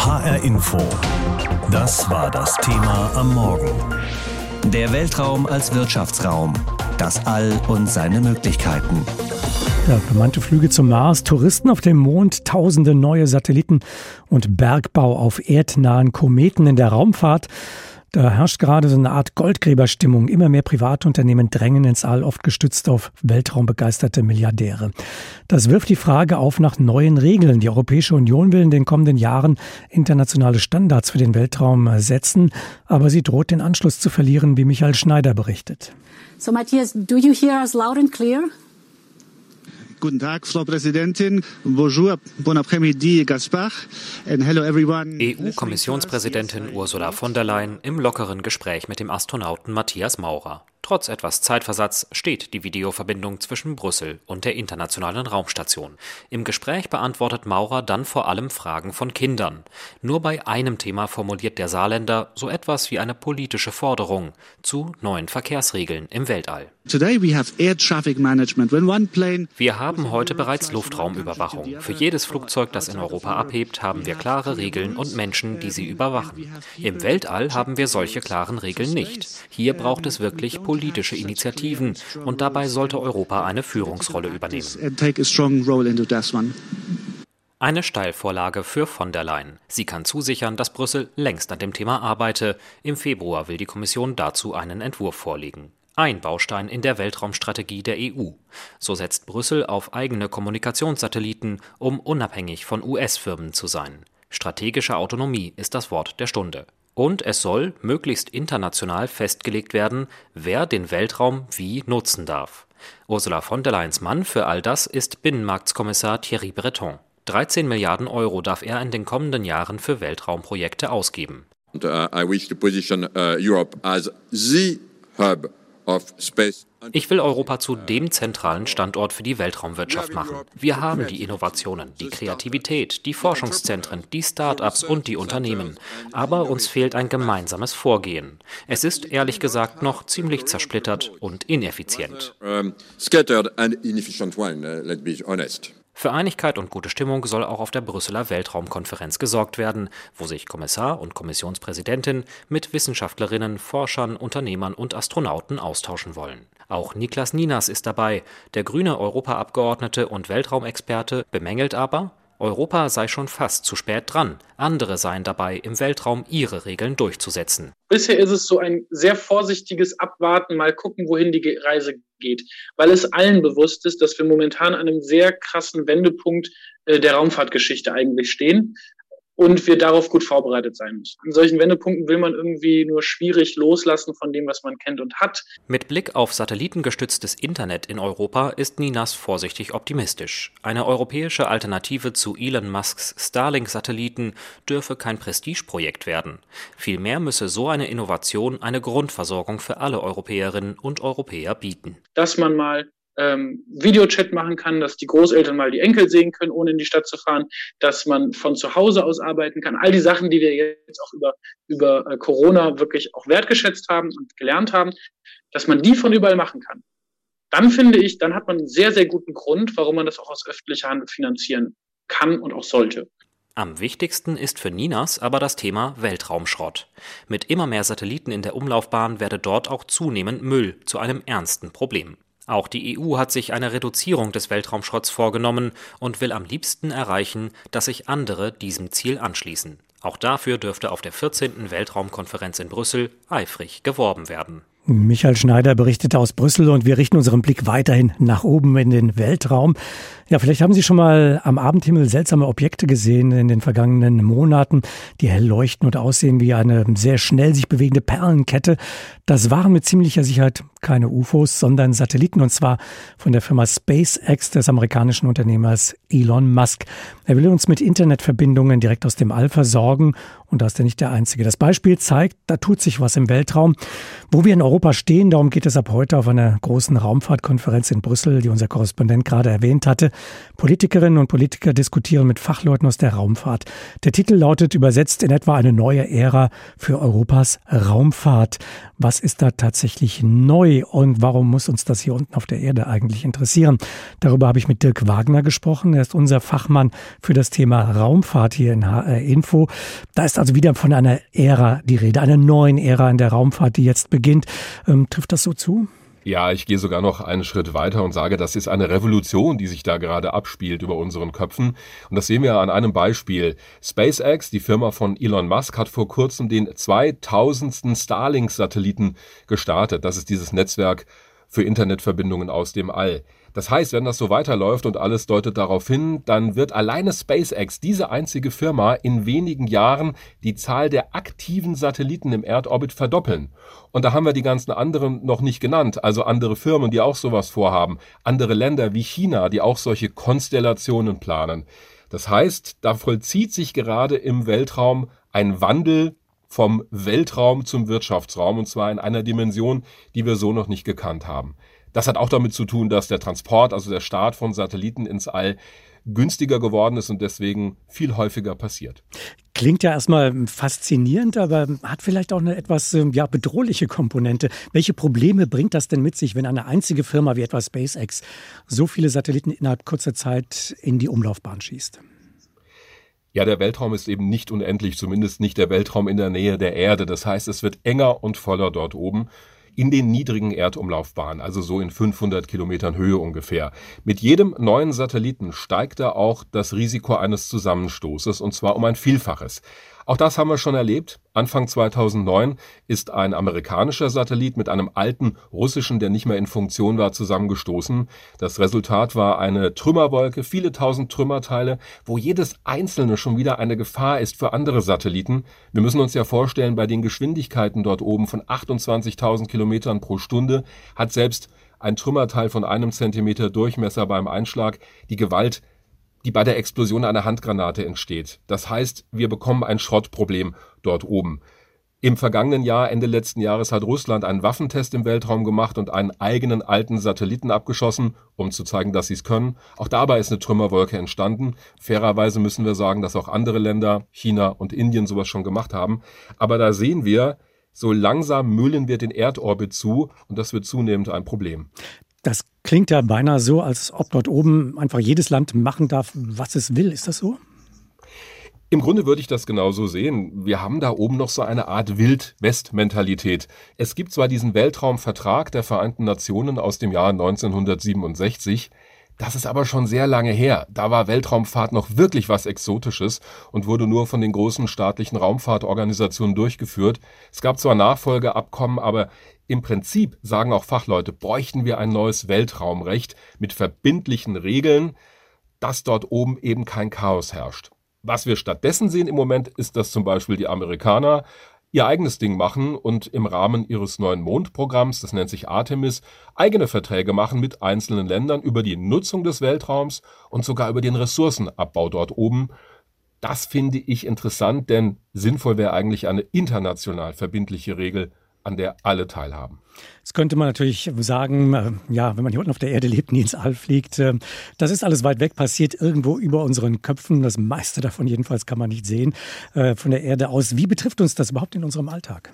HR Info. Das war das Thema am Morgen. Der Weltraum als Wirtschaftsraum. Das All und seine Möglichkeiten. Ja, bemannte Flüge zum Mars, Touristen auf dem Mond, tausende neue Satelliten und Bergbau auf erdnahen Kometen in der Raumfahrt. Da herrscht gerade so eine Art Goldgräberstimmung. Immer mehr Privatunternehmen drängen ins All, oft gestützt auf weltraumbegeisterte Milliardäre. Das wirft die Frage auf nach neuen Regeln. Die Europäische Union will in den kommenden Jahren internationale Standards für den Weltraum setzen, aber sie droht den Anschluss zu verlieren, wie Michael Schneider berichtet. So Matthias, do you hear us loud and clear? Guten Tag, Frau Präsidentin. Bonjour, bon après-midi, Gaspard. And hello everyone. EU-Kommissionspräsidentin Ursula von der Leyen im lockeren Gespräch mit dem Astronauten Matthias Maurer. Trotz etwas Zeitversatz steht die Videoverbindung zwischen Brüssel und der Internationalen Raumstation. Im Gespräch beantwortet Maurer dann vor allem Fragen von Kindern. Nur bei einem Thema formuliert der Saarländer so etwas wie eine politische Forderung zu neuen Verkehrsregeln im Weltall. Wir haben heute bereits Luftraumüberwachung. Für jedes Flugzeug, das in Europa abhebt, haben wir klare Regeln und Menschen, die sie überwachen. Im Weltall haben wir solche klaren Regeln nicht. Hier braucht es wirklich politische Initiativen und dabei sollte Europa eine Führungsrolle übernehmen. Eine Steilvorlage für von der Leyen. Sie kann zusichern, dass Brüssel längst an dem Thema arbeite. Im Februar will die Kommission dazu einen Entwurf vorlegen. Ein Baustein in der Weltraumstrategie der EU. So setzt Brüssel auf eigene Kommunikationssatelliten, um unabhängig von US-Firmen zu sein. Strategische Autonomie ist das Wort der Stunde. Und es soll möglichst international festgelegt werden, wer den Weltraum wie nutzen darf. Ursula von der Leyens Mann für all das ist Binnenmarktskommissar Thierry Breton. 13 Milliarden Euro darf er in den kommenden Jahren für Weltraumprojekte ausgeben. And, uh, I wish to position uh, Europe as the hub ich will Europa zu dem zentralen Standort für die Weltraumwirtschaft machen. Wir haben die Innovationen, die Kreativität, die Forschungszentren, die Start-ups und die Unternehmen. Aber uns fehlt ein gemeinsames Vorgehen. Es ist ehrlich gesagt noch ziemlich zersplittert und ineffizient. Für Einigkeit und gute Stimmung soll auch auf der Brüsseler Weltraumkonferenz gesorgt werden, wo sich Kommissar und Kommissionspräsidentin mit Wissenschaftlerinnen, Forschern, Unternehmern und Astronauten austauschen wollen. Auch Niklas Ninas ist dabei. Der grüne Europaabgeordnete und Weltraumexperte bemängelt aber, Europa sei schon fast zu spät dran. Andere seien dabei, im Weltraum ihre Regeln durchzusetzen. Bisher ist es so ein sehr vorsichtiges Abwarten, mal gucken, wohin die Reise geht, weil es allen bewusst ist, dass wir momentan an einem sehr krassen Wendepunkt äh, der Raumfahrtgeschichte eigentlich stehen und wir darauf gut vorbereitet sein müssen. An solchen Wendepunkten will man irgendwie nur schwierig loslassen von dem, was man kennt und hat. Mit Blick auf satellitengestütztes Internet in Europa ist Ninas vorsichtig optimistisch. Eine europäische Alternative zu Elon Musks Starlink-Satelliten dürfe kein Prestigeprojekt werden. Vielmehr müsse so eine Innovation eine Grundversorgung für alle Europäerinnen und Europäer bieten. Dass man mal ähm, Videochat machen kann, dass die Großeltern mal die Enkel sehen können, ohne in die Stadt zu fahren, dass man von zu Hause aus arbeiten kann. All die Sachen, die wir jetzt auch über, über äh, Corona wirklich auch wertgeschätzt haben und gelernt haben, dass man die von überall machen kann. Dann finde ich, dann hat man einen sehr, sehr guten Grund, warum man das auch aus öffentlicher Hand finanzieren kann und auch sollte. Am wichtigsten ist für Ninas aber das Thema Weltraumschrott. Mit immer mehr Satelliten in der Umlaufbahn werde dort auch zunehmend Müll zu einem ernsten Problem. Auch die EU hat sich eine Reduzierung des Weltraumschrotts vorgenommen und will am liebsten erreichen, dass sich andere diesem Ziel anschließen. Auch dafür dürfte auf der 14. Weltraumkonferenz in Brüssel eifrig geworben werden. Michael Schneider berichtete aus Brüssel und wir richten unseren Blick weiterhin nach oben in den Weltraum. Ja, vielleicht haben Sie schon mal am Abendhimmel seltsame Objekte gesehen in den vergangenen Monaten, die hell leuchten und aussehen wie eine sehr schnell sich bewegende Perlenkette. Das waren mit ziemlicher Sicherheit keine UFOs, sondern Satelliten und zwar von der Firma SpaceX des amerikanischen Unternehmers Elon Musk. Er will uns mit Internetverbindungen direkt aus dem All versorgen und da ist er nicht der Einzige. Das Beispiel zeigt, da tut sich was im Weltraum. Wo wir in Europa stehen, darum geht es ab heute auf einer großen Raumfahrtkonferenz in Brüssel, die unser Korrespondent gerade erwähnt hatte. Politikerinnen und Politiker diskutieren mit Fachleuten aus der Raumfahrt. Der Titel lautet übersetzt in etwa eine neue Ära für Europas Raumfahrt. Was ist da tatsächlich neu? Neu und warum muss uns das hier unten auf der Erde eigentlich interessieren? Darüber habe ich mit Dirk Wagner gesprochen. Er ist unser Fachmann für das Thema Raumfahrt hier in HR Info. Da ist also wieder von einer Ära die Rede, einer neuen Ära in der Raumfahrt, die jetzt beginnt. Ähm, trifft das so zu? Ja, ich gehe sogar noch einen Schritt weiter und sage, das ist eine Revolution, die sich da gerade abspielt über unseren Köpfen. Und das sehen wir an einem Beispiel. SpaceX, die Firma von Elon Musk, hat vor kurzem den 2000. Starlink-Satelliten gestartet. Das ist dieses Netzwerk für Internetverbindungen aus dem All. Das heißt, wenn das so weiterläuft und alles deutet darauf hin, dann wird alleine SpaceX, diese einzige Firma, in wenigen Jahren die Zahl der aktiven Satelliten im Erdorbit verdoppeln. Und da haben wir die ganzen anderen noch nicht genannt, also andere Firmen, die auch sowas vorhaben, andere Länder wie China, die auch solche Konstellationen planen. Das heißt, da vollzieht sich gerade im Weltraum ein Wandel vom Weltraum zum Wirtschaftsraum und zwar in einer Dimension, die wir so noch nicht gekannt haben. Das hat auch damit zu tun, dass der Transport, also der Start von Satelliten ins All, günstiger geworden ist und deswegen viel häufiger passiert. Klingt ja erstmal faszinierend, aber hat vielleicht auch eine etwas ähm, ja, bedrohliche Komponente. Welche Probleme bringt das denn mit sich, wenn eine einzige Firma wie etwa SpaceX so viele Satelliten innerhalb kurzer Zeit in die Umlaufbahn schießt? Ja, der Weltraum ist eben nicht unendlich, zumindest nicht der Weltraum in der Nähe der Erde. Das heißt, es wird enger und voller dort oben in den niedrigen Erdumlaufbahnen, also so in 500 Kilometern Höhe ungefähr. Mit jedem neuen Satelliten steigt da auch das Risiko eines Zusammenstoßes und zwar um ein Vielfaches. Auch das haben wir schon erlebt. Anfang 2009 ist ein amerikanischer Satellit mit einem alten russischen, der nicht mehr in Funktion war, zusammengestoßen. Das Resultat war eine Trümmerwolke, viele tausend Trümmerteile, wo jedes einzelne schon wieder eine Gefahr ist für andere Satelliten. Wir müssen uns ja vorstellen, bei den Geschwindigkeiten dort oben von 28.000 Kilometern pro Stunde hat selbst ein Trümmerteil von einem Zentimeter Durchmesser beim Einschlag die Gewalt die bei der Explosion einer Handgranate entsteht. Das heißt, wir bekommen ein Schrottproblem dort oben. Im vergangenen Jahr, Ende letzten Jahres, hat Russland einen Waffentest im Weltraum gemacht und einen eigenen alten Satelliten abgeschossen, um zu zeigen, dass sie es können. Auch dabei ist eine Trümmerwolke entstanden. Fairerweise müssen wir sagen, dass auch andere Länder, China und Indien sowas schon gemacht haben. Aber da sehen wir, so langsam müllen wir den Erdorbit zu und das wird zunehmend ein Problem. Das klingt ja beinahe so, als ob dort oben einfach jedes Land machen darf, was es will. Ist das so? Im Grunde würde ich das genauso sehen. Wir haben da oben noch so eine Art Wild-West-Mentalität. Es gibt zwar diesen Weltraumvertrag der Vereinten Nationen aus dem Jahr 1967, das ist aber schon sehr lange her. Da war Weltraumfahrt noch wirklich was Exotisches und wurde nur von den großen staatlichen Raumfahrtorganisationen durchgeführt. Es gab zwar Nachfolgeabkommen, aber im Prinzip, sagen auch Fachleute, bräuchten wir ein neues Weltraumrecht mit verbindlichen Regeln, dass dort oben eben kein Chaos herrscht. Was wir stattdessen sehen im Moment ist, dass zum Beispiel die Amerikaner ihr eigenes Ding machen und im Rahmen ihres neuen Mondprogramms, das nennt sich Artemis, eigene Verträge machen mit einzelnen Ländern über die Nutzung des Weltraums und sogar über den Ressourcenabbau dort oben. Das finde ich interessant, denn sinnvoll wäre eigentlich eine international verbindliche Regel an der alle teilhaben. Jetzt könnte man natürlich sagen, äh, ja, wenn man hier unten auf der Erde lebt, nie ins All fliegt, äh, das ist alles weit weg, passiert irgendwo über unseren Köpfen. Das meiste davon jedenfalls kann man nicht sehen äh, von der Erde aus. Wie betrifft uns das überhaupt in unserem Alltag?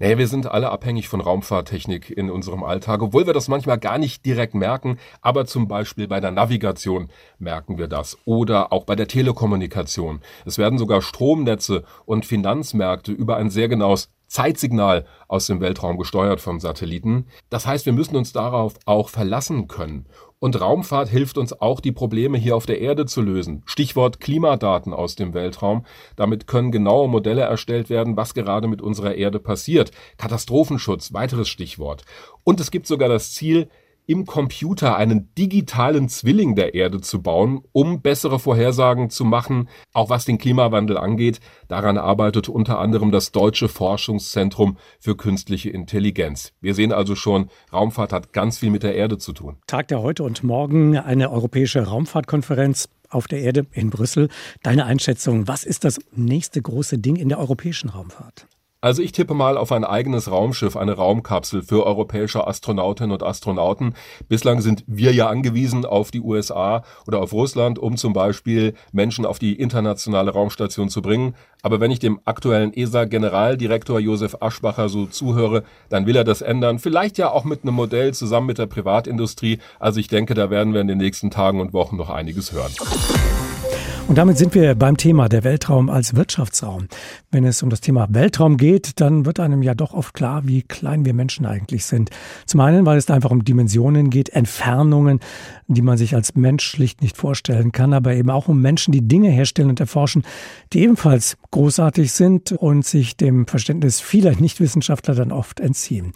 Naja, wir sind alle abhängig von Raumfahrttechnik in unserem Alltag, obwohl wir das manchmal gar nicht direkt merken, aber zum Beispiel bei der Navigation merken wir das oder auch bei der Telekommunikation. Es werden sogar Stromnetze und Finanzmärkte über ein sehr genaues Zeitsignal aus dem Weltraum gesteuert vom Satelliten. Das heißt, wir müssen uns darauf auch verlassen können. Und Raumfahrt hilft uns auch, die Probleme hier auf der Erde zu lösen. Stichwort Klimadaten aus dem Weltraum. Damit können genaue Modelle erstellt werden, was gerade mit unserer Erde passiert. Katastrophenschutz, weiteres Stichwort. Und es gibt sogar das Ziel, im Computer einen digitalen Zwilling der Erde zu bauen, um bessere Vorhersagen zu machen, auch was den Klimawandel angeht. Daran arbeitet unter anderem das Deutsche Forschungszentrum für künstliche Intelligenz. Wir sehen also schon, Raumfahrt hat ganz viel mit der Erde zu tun. Tag der heute und morgen eine europäische Raumfahrtkonferenz auf der Erde in Brüssel. Deine Einschätzung, was ist das nächste große Ding in der europäischen Raumfahrt? Also ich tippe mal auf ein eigenes Raumschiff, eine Raumkapsel für europäische Astronautinnen und Astronauten. Bislang sind wir ja angewiesen auf die USA oder auf Russland, um zum Beispiel Menschen auf die internationale Raumstation zu bringen. Aber wenn ich dem aktuellen ESA-Generaldirektor Josef Aschbacher so zuhöre, dann will er das ändern. Vielleicht ja auch mit einem Modell zusammen mit der Privatindustrie. Also ich denke, da werden wir in den nächsten Tagen und Wochen noch einiges hören. Und damit sind wir beim Thema der Weltraum als Wirtschaftsraum. Wenn es um das Thema Weltraum geht, dann wird einem ja doch oft klar, wie klein wir Menschen eigentlich sind. Zum einen, weil es einfach um Dimensionen geht, Entfernungen, die man sich als Mensch schlicht nicht vorstellen kann, aber eben auch um Menschen, die Dinge herstellen und erforschen, die ebenfalls großartig sind und sich dem Verständnis vieler Nichtwissenschaftler dann oft entziehen.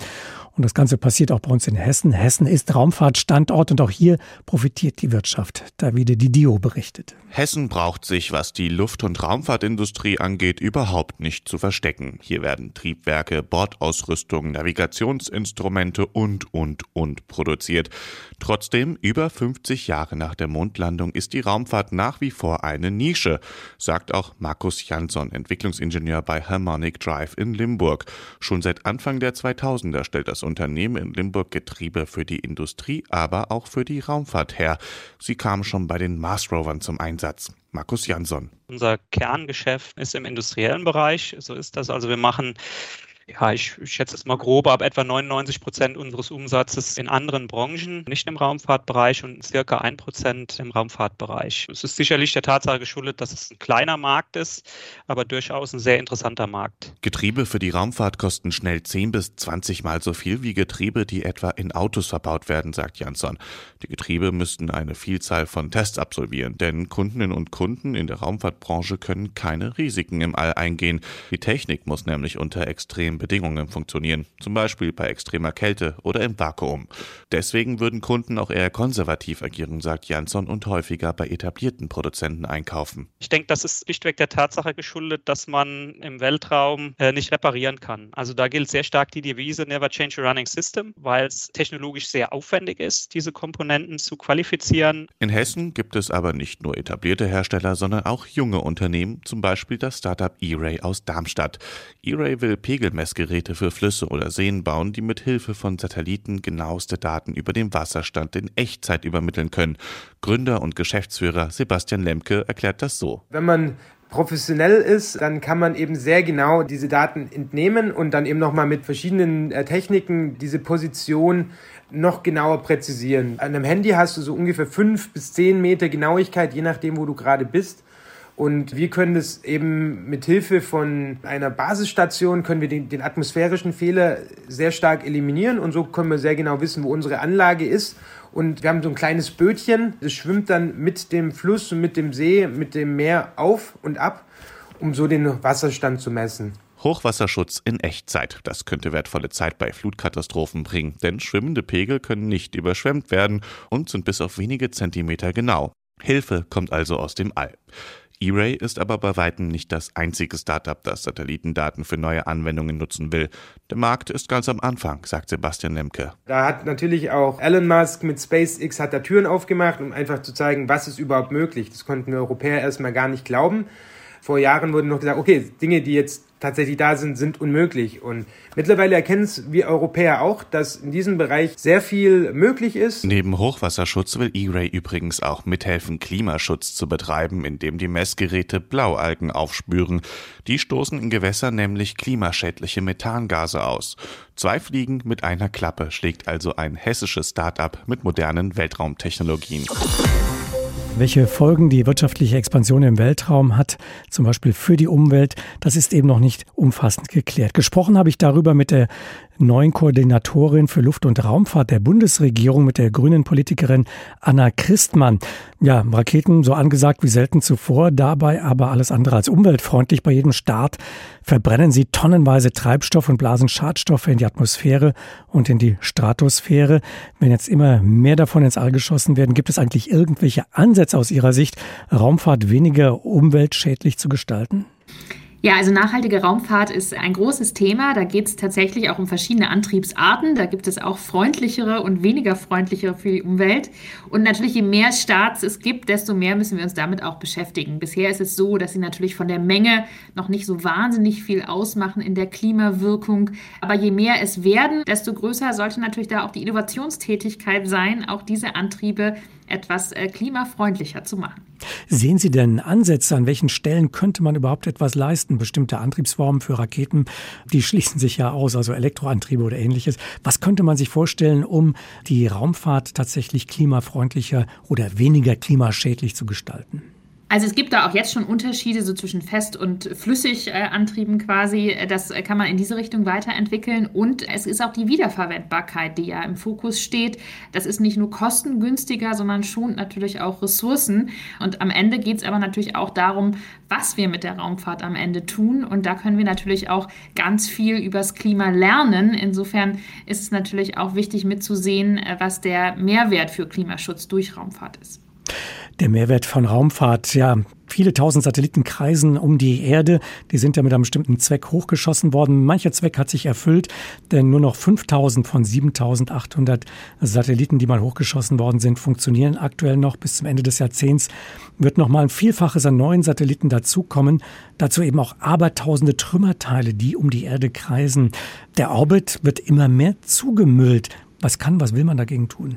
Und das Ganze passiert auch bei uns in Hessen. Hessen ist Raumfahrtstandort und auch hier profitiert die Wirtschaft. Davide Didio berichtet. Hessen braucht sich, was die Luft- und Raumfahrtindustrie angeht, überhaupt nicht zu verstecken. Hier werden Triebwerke, Bordausrüstung, Navigationsinstrumente und, und, und produziert. Trotzdem, über 50 Jahre nach der Mondlandung ist die Raumfahrt nach wie vor eine Nische, sagt auch Markus Jansson, Entwicklungsingenieur bei Harmonic Drive in Limburg. Schon seit Anfang der 2000er stellt das Unternehmen in Limburg Getriebe für die Industrie, aber auch für die Raumfahrt her. Sie kam schon bei den Mars Rovern zum Einsatz. Markus Jansson. Unser Kerngeschäft ist im industriellen Bereich. So ist das. Also wir machen ja, ich, schätze es mal grob, ab etwa 99 Prozent unseres Umsatzes in anderen Branchen, nicht im Raumfahrtbereich und circa ein Prozent im Raumfahrtbereich. Es ist sicherlich der Tatsache geschuldet, dass es ein kleiner Markt ist, aber durchaus ein sehr interessanter Markt. Getriebe für die Raumfahrt kosten schnell 10 bis 20 Mal so viel wie Getriebe, die etwa in Autos verbaut werden, sagt Jansson. Die Getriebe müssten eine Vielzahl von Tests absolvieren, denn Kundinnen und Kunden in der Raumfahrtbranche können keine Risiken im All eingehen. Die Technik muss nämlich unter extrem Bedingungen funktionieren, zum Beispiel bei extremer Kälte oder im Vakuum. Deswegen würden Kunden auch eher konservativ agieren, sagt Jansson, und häufiger bei etablierten Produzenten einkaufen. Ich denke, das ist schlichtweg der Tatsache geschuldet, dass man im Weltraum äh, nicht reparieren kann. Also da gilt sehr stark die Devise Never Change a Running System, weil es technologisch sehr aufwendig ist, diese Komponenten zu qualifizieren. In Hessen gibt es aber nicht nur etablierte Hersteller, sondern auch junge Unternehmen, zum Beispiel das Startup E-Ray aus Darmstadt. E-Ray will Pegelmesser Messgeräte für Flüsse oder Seen bauen, die mit Hilfe von Satelliten genaueste Daten über den Wasserstand in Echtzeit übermitteln können. Gründer und Geschäftsführer Sebastian Lemke erklärt das so. Wenn man professionell ist, dann kann man eben sehr genau diese Daten entnehmen und dann eben nochmal mit verschiedenen äh, Techniken diese Position noch genauer präzisieren. An einem Handy hast du so ungefähr fünf bis zehn Meter Genauigkeit, je nachdem, wo du gerade bist. Und wir können das eben mit Hilfe von einer Basisstation können wir den, den, atmosphärischen Fehler sehr stark eliminieren und so können wir sehr genau wissen, wo unsere Anlage ist. Und wir haben so ein kleines Bötchen, das schwimmt dann mit dem Fluss mit dem See, mit dem Meer auf und ab, um so den Wasserstand zu messen. Hochwasserschutz in Echtzeit. Das könnte wertvolle Zeit bei Flutkatastrophen bringen, denn schwimmende Pegel können nicht überschwemmt werden und sind bis auf wenige Zentimeter genau. Hilfe kommt also aus dem All. E-Ray ist aber bei weitem nicht das einzige Startup, das Satellitendaten für neue Anwendungen nutzen will. Der Markt ist ganz am Anfang, sagt Sebastian Lemke. Da hat natürlich auch Elon Musk mit SpaceX hat da Türen aufgemacht, um einfach zu zeigen, was ist überhaupt möglich. Das konnten wir Europäer erstmal gar nicht glauben. Vor Jahren wurde noch gesagt, okay, Dinge, die jetzt tatsächlich da sind, sind unmöglich. Und mittlerweile erkennen es wir Europäer auch, dass in diesem Bereich sehr viel möglich ist. Neben Hochwasserschutz will E-Ray übrigens auch mithelfen, Klimaschutz zu betreiben, indem die Messgeräte Blaualgen aufspüren. Die stoßen in Gewässern nämlich klimaschädliche Methangase aus. Zwei Fliegen mit einer Klappe schlägt also ein hessisches Start-up mit modernen Weltraumtechnologien. Welche Folgen die wirtschaftliche Expansion im Weltraum hat, zum Beispiel für die Umwelt, das ist eben noch nicht umfassend geklärt. Gesprochen habe ich darüber mit der neuen Koordinatorin für Luft- und Raumfahrt der Bundesregierung mit der grünen Politikerin Anna Christmann. Ja, Raketen so angesagt wie selten zuvor, dabei aber alles andere als umweltfreundlich. Bei jedem Start verbrennen sie tonnenweise Treibstoff und blasen Schadstoffe in die Atmosphäre und in die Stratosphäre. Wenn jetzt immer mehr davon ins All geschossen werden, gibt es eigentlich irgendwelche Ansätze aus Ihrer Sicht, Raumfahrt weniger umweltschädlich zu gestalten? Ja, also nachhaltige Raumfahrt ist ein großes Thema. Da geht es tatsächlich auch um verschiedene Antriebsarten. Da gibt es auch freundlichere und weniger freundlichere für die Umwelt. Und natürlich, je mehr Starts es gibt, desto mehr müssen wir uns damit auch beschäftigen. Bisher ist es so, dass sie natürlich von der Menge noch nicht so wahnsinnig viel ausmachen in der Klimawirkung. Aber je mehr es werden, desto größer sollte natürlich da auch die Innovationstätigkeit sein, auch diese Antriebe etwas äh, klimafreundlicher zu machen. Sehen Sie denn Ansätze, an welchen Stellen könnte man überhaupt etwas leisten? Bestimmte Antriebsformen für Raketen, die schließen sich ja aus, also Elektroantriebe oder ähnliches. Was könnte man sich vorstellen, um die Raumfahrt tatsächlich klimafreundlicher oder weniger klimaschädlich zu gestalten? Also es gibt da auch jetzt schon Unterschiede so zwischen Fest- und Flüssigantrieben quasi. Das kann man in diese Richtung weiterentwickeln. Und es ist auch die Wiederverwendbarkeit, die ja im Fokus steht. Das ist nicht nur kostengünstiger, sondern schont natürlich auch Ressourcen. Und am Ende geht es aber natürlich auch darum, was wir mit der Raumfahrt am Ende tun. Und da können wir natürlich auch ganz viel übers Klima lernen. Insofern ist es natürlich auch wichtig mitzusehen, was der Mehrwert für Klimaschutz durch Raumfahrt ist. Der Mehrwert von Raumfahrt, ja, viele tausend Satelliten kreisen um die Erde. Die sind ja mit einem bestimmten Zweck hochgeschossen worden. Mancher Zweck hat sich erfüllt, denn nur noch 5000 von 7800 Satelliten, die mal hochgeschossen worden sind, funktionieren aktuell noch. Bis zum Ende des Jahrzehnts wird noch mal ein Vielfaches an neuen Satelliten dazukommen. Dazu eben auch abertausende Trümmerteile, die um die Erde kreisen. Der Orbit wird immer mehr zugemüllt. Was kann, was will man dagegen tun?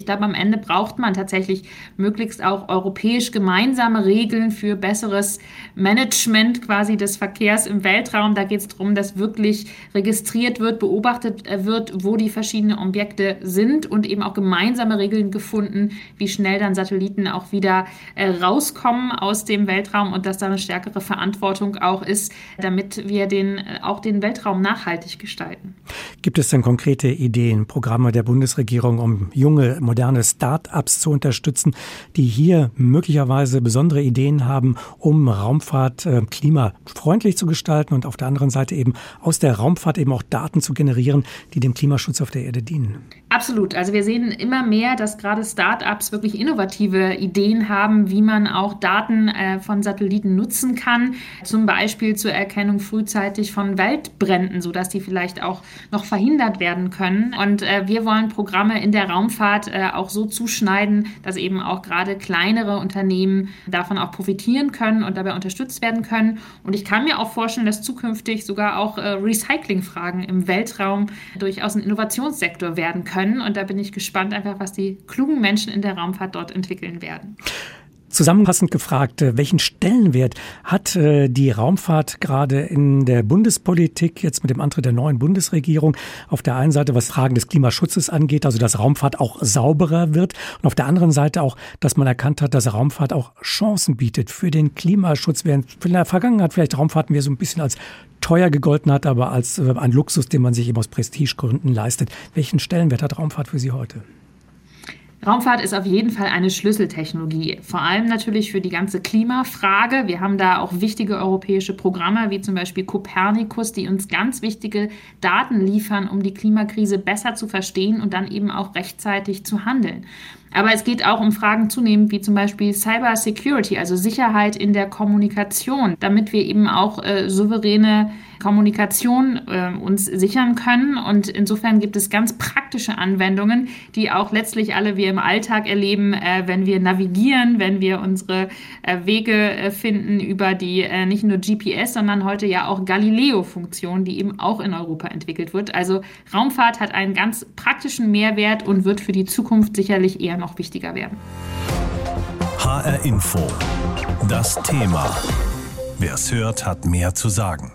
Ich glaube, am Ende braucht man tatsächlich möglichst auch europäisch gemeinsame Regeln für besseres Management quasi des Verkehrs im Weltraum. Da geht es darum, dass wirklich registriert wird, beobachtet wird, wo die verschiedenen Objekte sind und eben auch gemeinsame Regeln gefunden, wie schnell dann Satelliten auch wieder äh, rauskommen aus dem Weltraum und dass da eine stärkere Verantwortung auch ist, damit wir den, äh, auch den Weltraum nachhaltig gestalten. Gibt es denn konkrete Ideen, Programme der Bundesregierung, um junge moderne Start-ups zu unterstützen, die hier möglicherweise besondere Ideen haben, um Raumfahrt äh, klimafreundlich zu gestalten und auf der anderen Seite eben aus der Raumfahrt eben auch Daten zu generieren, die dem Klimaschutz auf der Erde dienen. Absolut. Also wir sehen immer mehr, dass gerade Start-ups wirklich innovative Ideen haben, wie man auch Daten äh, von Satelliten nutzen kann, zum Beispiel zur Erkennung frühzeitig von Waldbränden, sodass die vielleicht auch noch verhindert werden können. Und äh, wir wollen Programme in der Raumfahrt äh, auch so zuschneiden, dass eben auch gerade kleinere Unternehmen davon auch profitieren können und dabei unterstützt werden können. Und ich kann mir auch vorstellen, dass zukünftig sogar auch äh, Recyclingfragen im Weltraum durchaus ein Innovationssektor werden können. Und da bin ich gespannt einfach, was die klugen Menschen in der Raumfahrt dort entwickeln werden. Zusammenfassend gefragt, äh, welchen Stellenwert hat äh, die Raumfahrt gerade in der Bundespolitik jetzt mit dem Antritt der neuen Bundesregierung? Auf der einen Seite, was Fragen des Klimaschutzes angeht, also dass Raumfahrt auch sauberer wird und auf der anderen Seite auch, dass man erkannt hat, dass Raumfahrt auch Chancen bietet für den Klimaschutz, während in der Vergangenheit vielleicht Raumfahrt mir so ein bisschen als teuer gegolten hat, aber als äh, ein Luxus, den man sich eben aus Prestigegründen leistet. Welchen Stellenwert hat Raumfahrt für Sie heute? Raumfahrt ist auf jeden Fall eine Schlüsseltechnologie, vor allem natürlich für die ganze Klimafrage. Wir haben da auch wichtige europäische Programme, wie zum Beispiel Copernicus, die uns ganz wichtige Daten liefern, um die Klimakrise besser zu verstehen und dann eben auch rechtzeitig zu handeln. Aber es geht auch um Fragen zunehmend wie zum Beispiel Cyber Security, also Sicherheit in der Kommunikation, damit wir eben auch äh, souveräne Kommunikation äh, uns sichern können. Und insofern gibt es ganz praktische Anwendungen, die auch letztlich alle wir im Alltag erleben, äh, wenn wir navigieren, wenn wir unsere äh, Wege äh, finden über die äh, nicht nur GPS, sondern heute ja auch Galileo-Funktion, die eben auch in Europa entwickelt wird. Also Raumfahrt hat einen ganz praktischen Mehrwert und wird für die Zukunft sicherlich eher noch wichtiger werden. HR Info. Das Thema. Wer es hört, hat mehr zu sagen.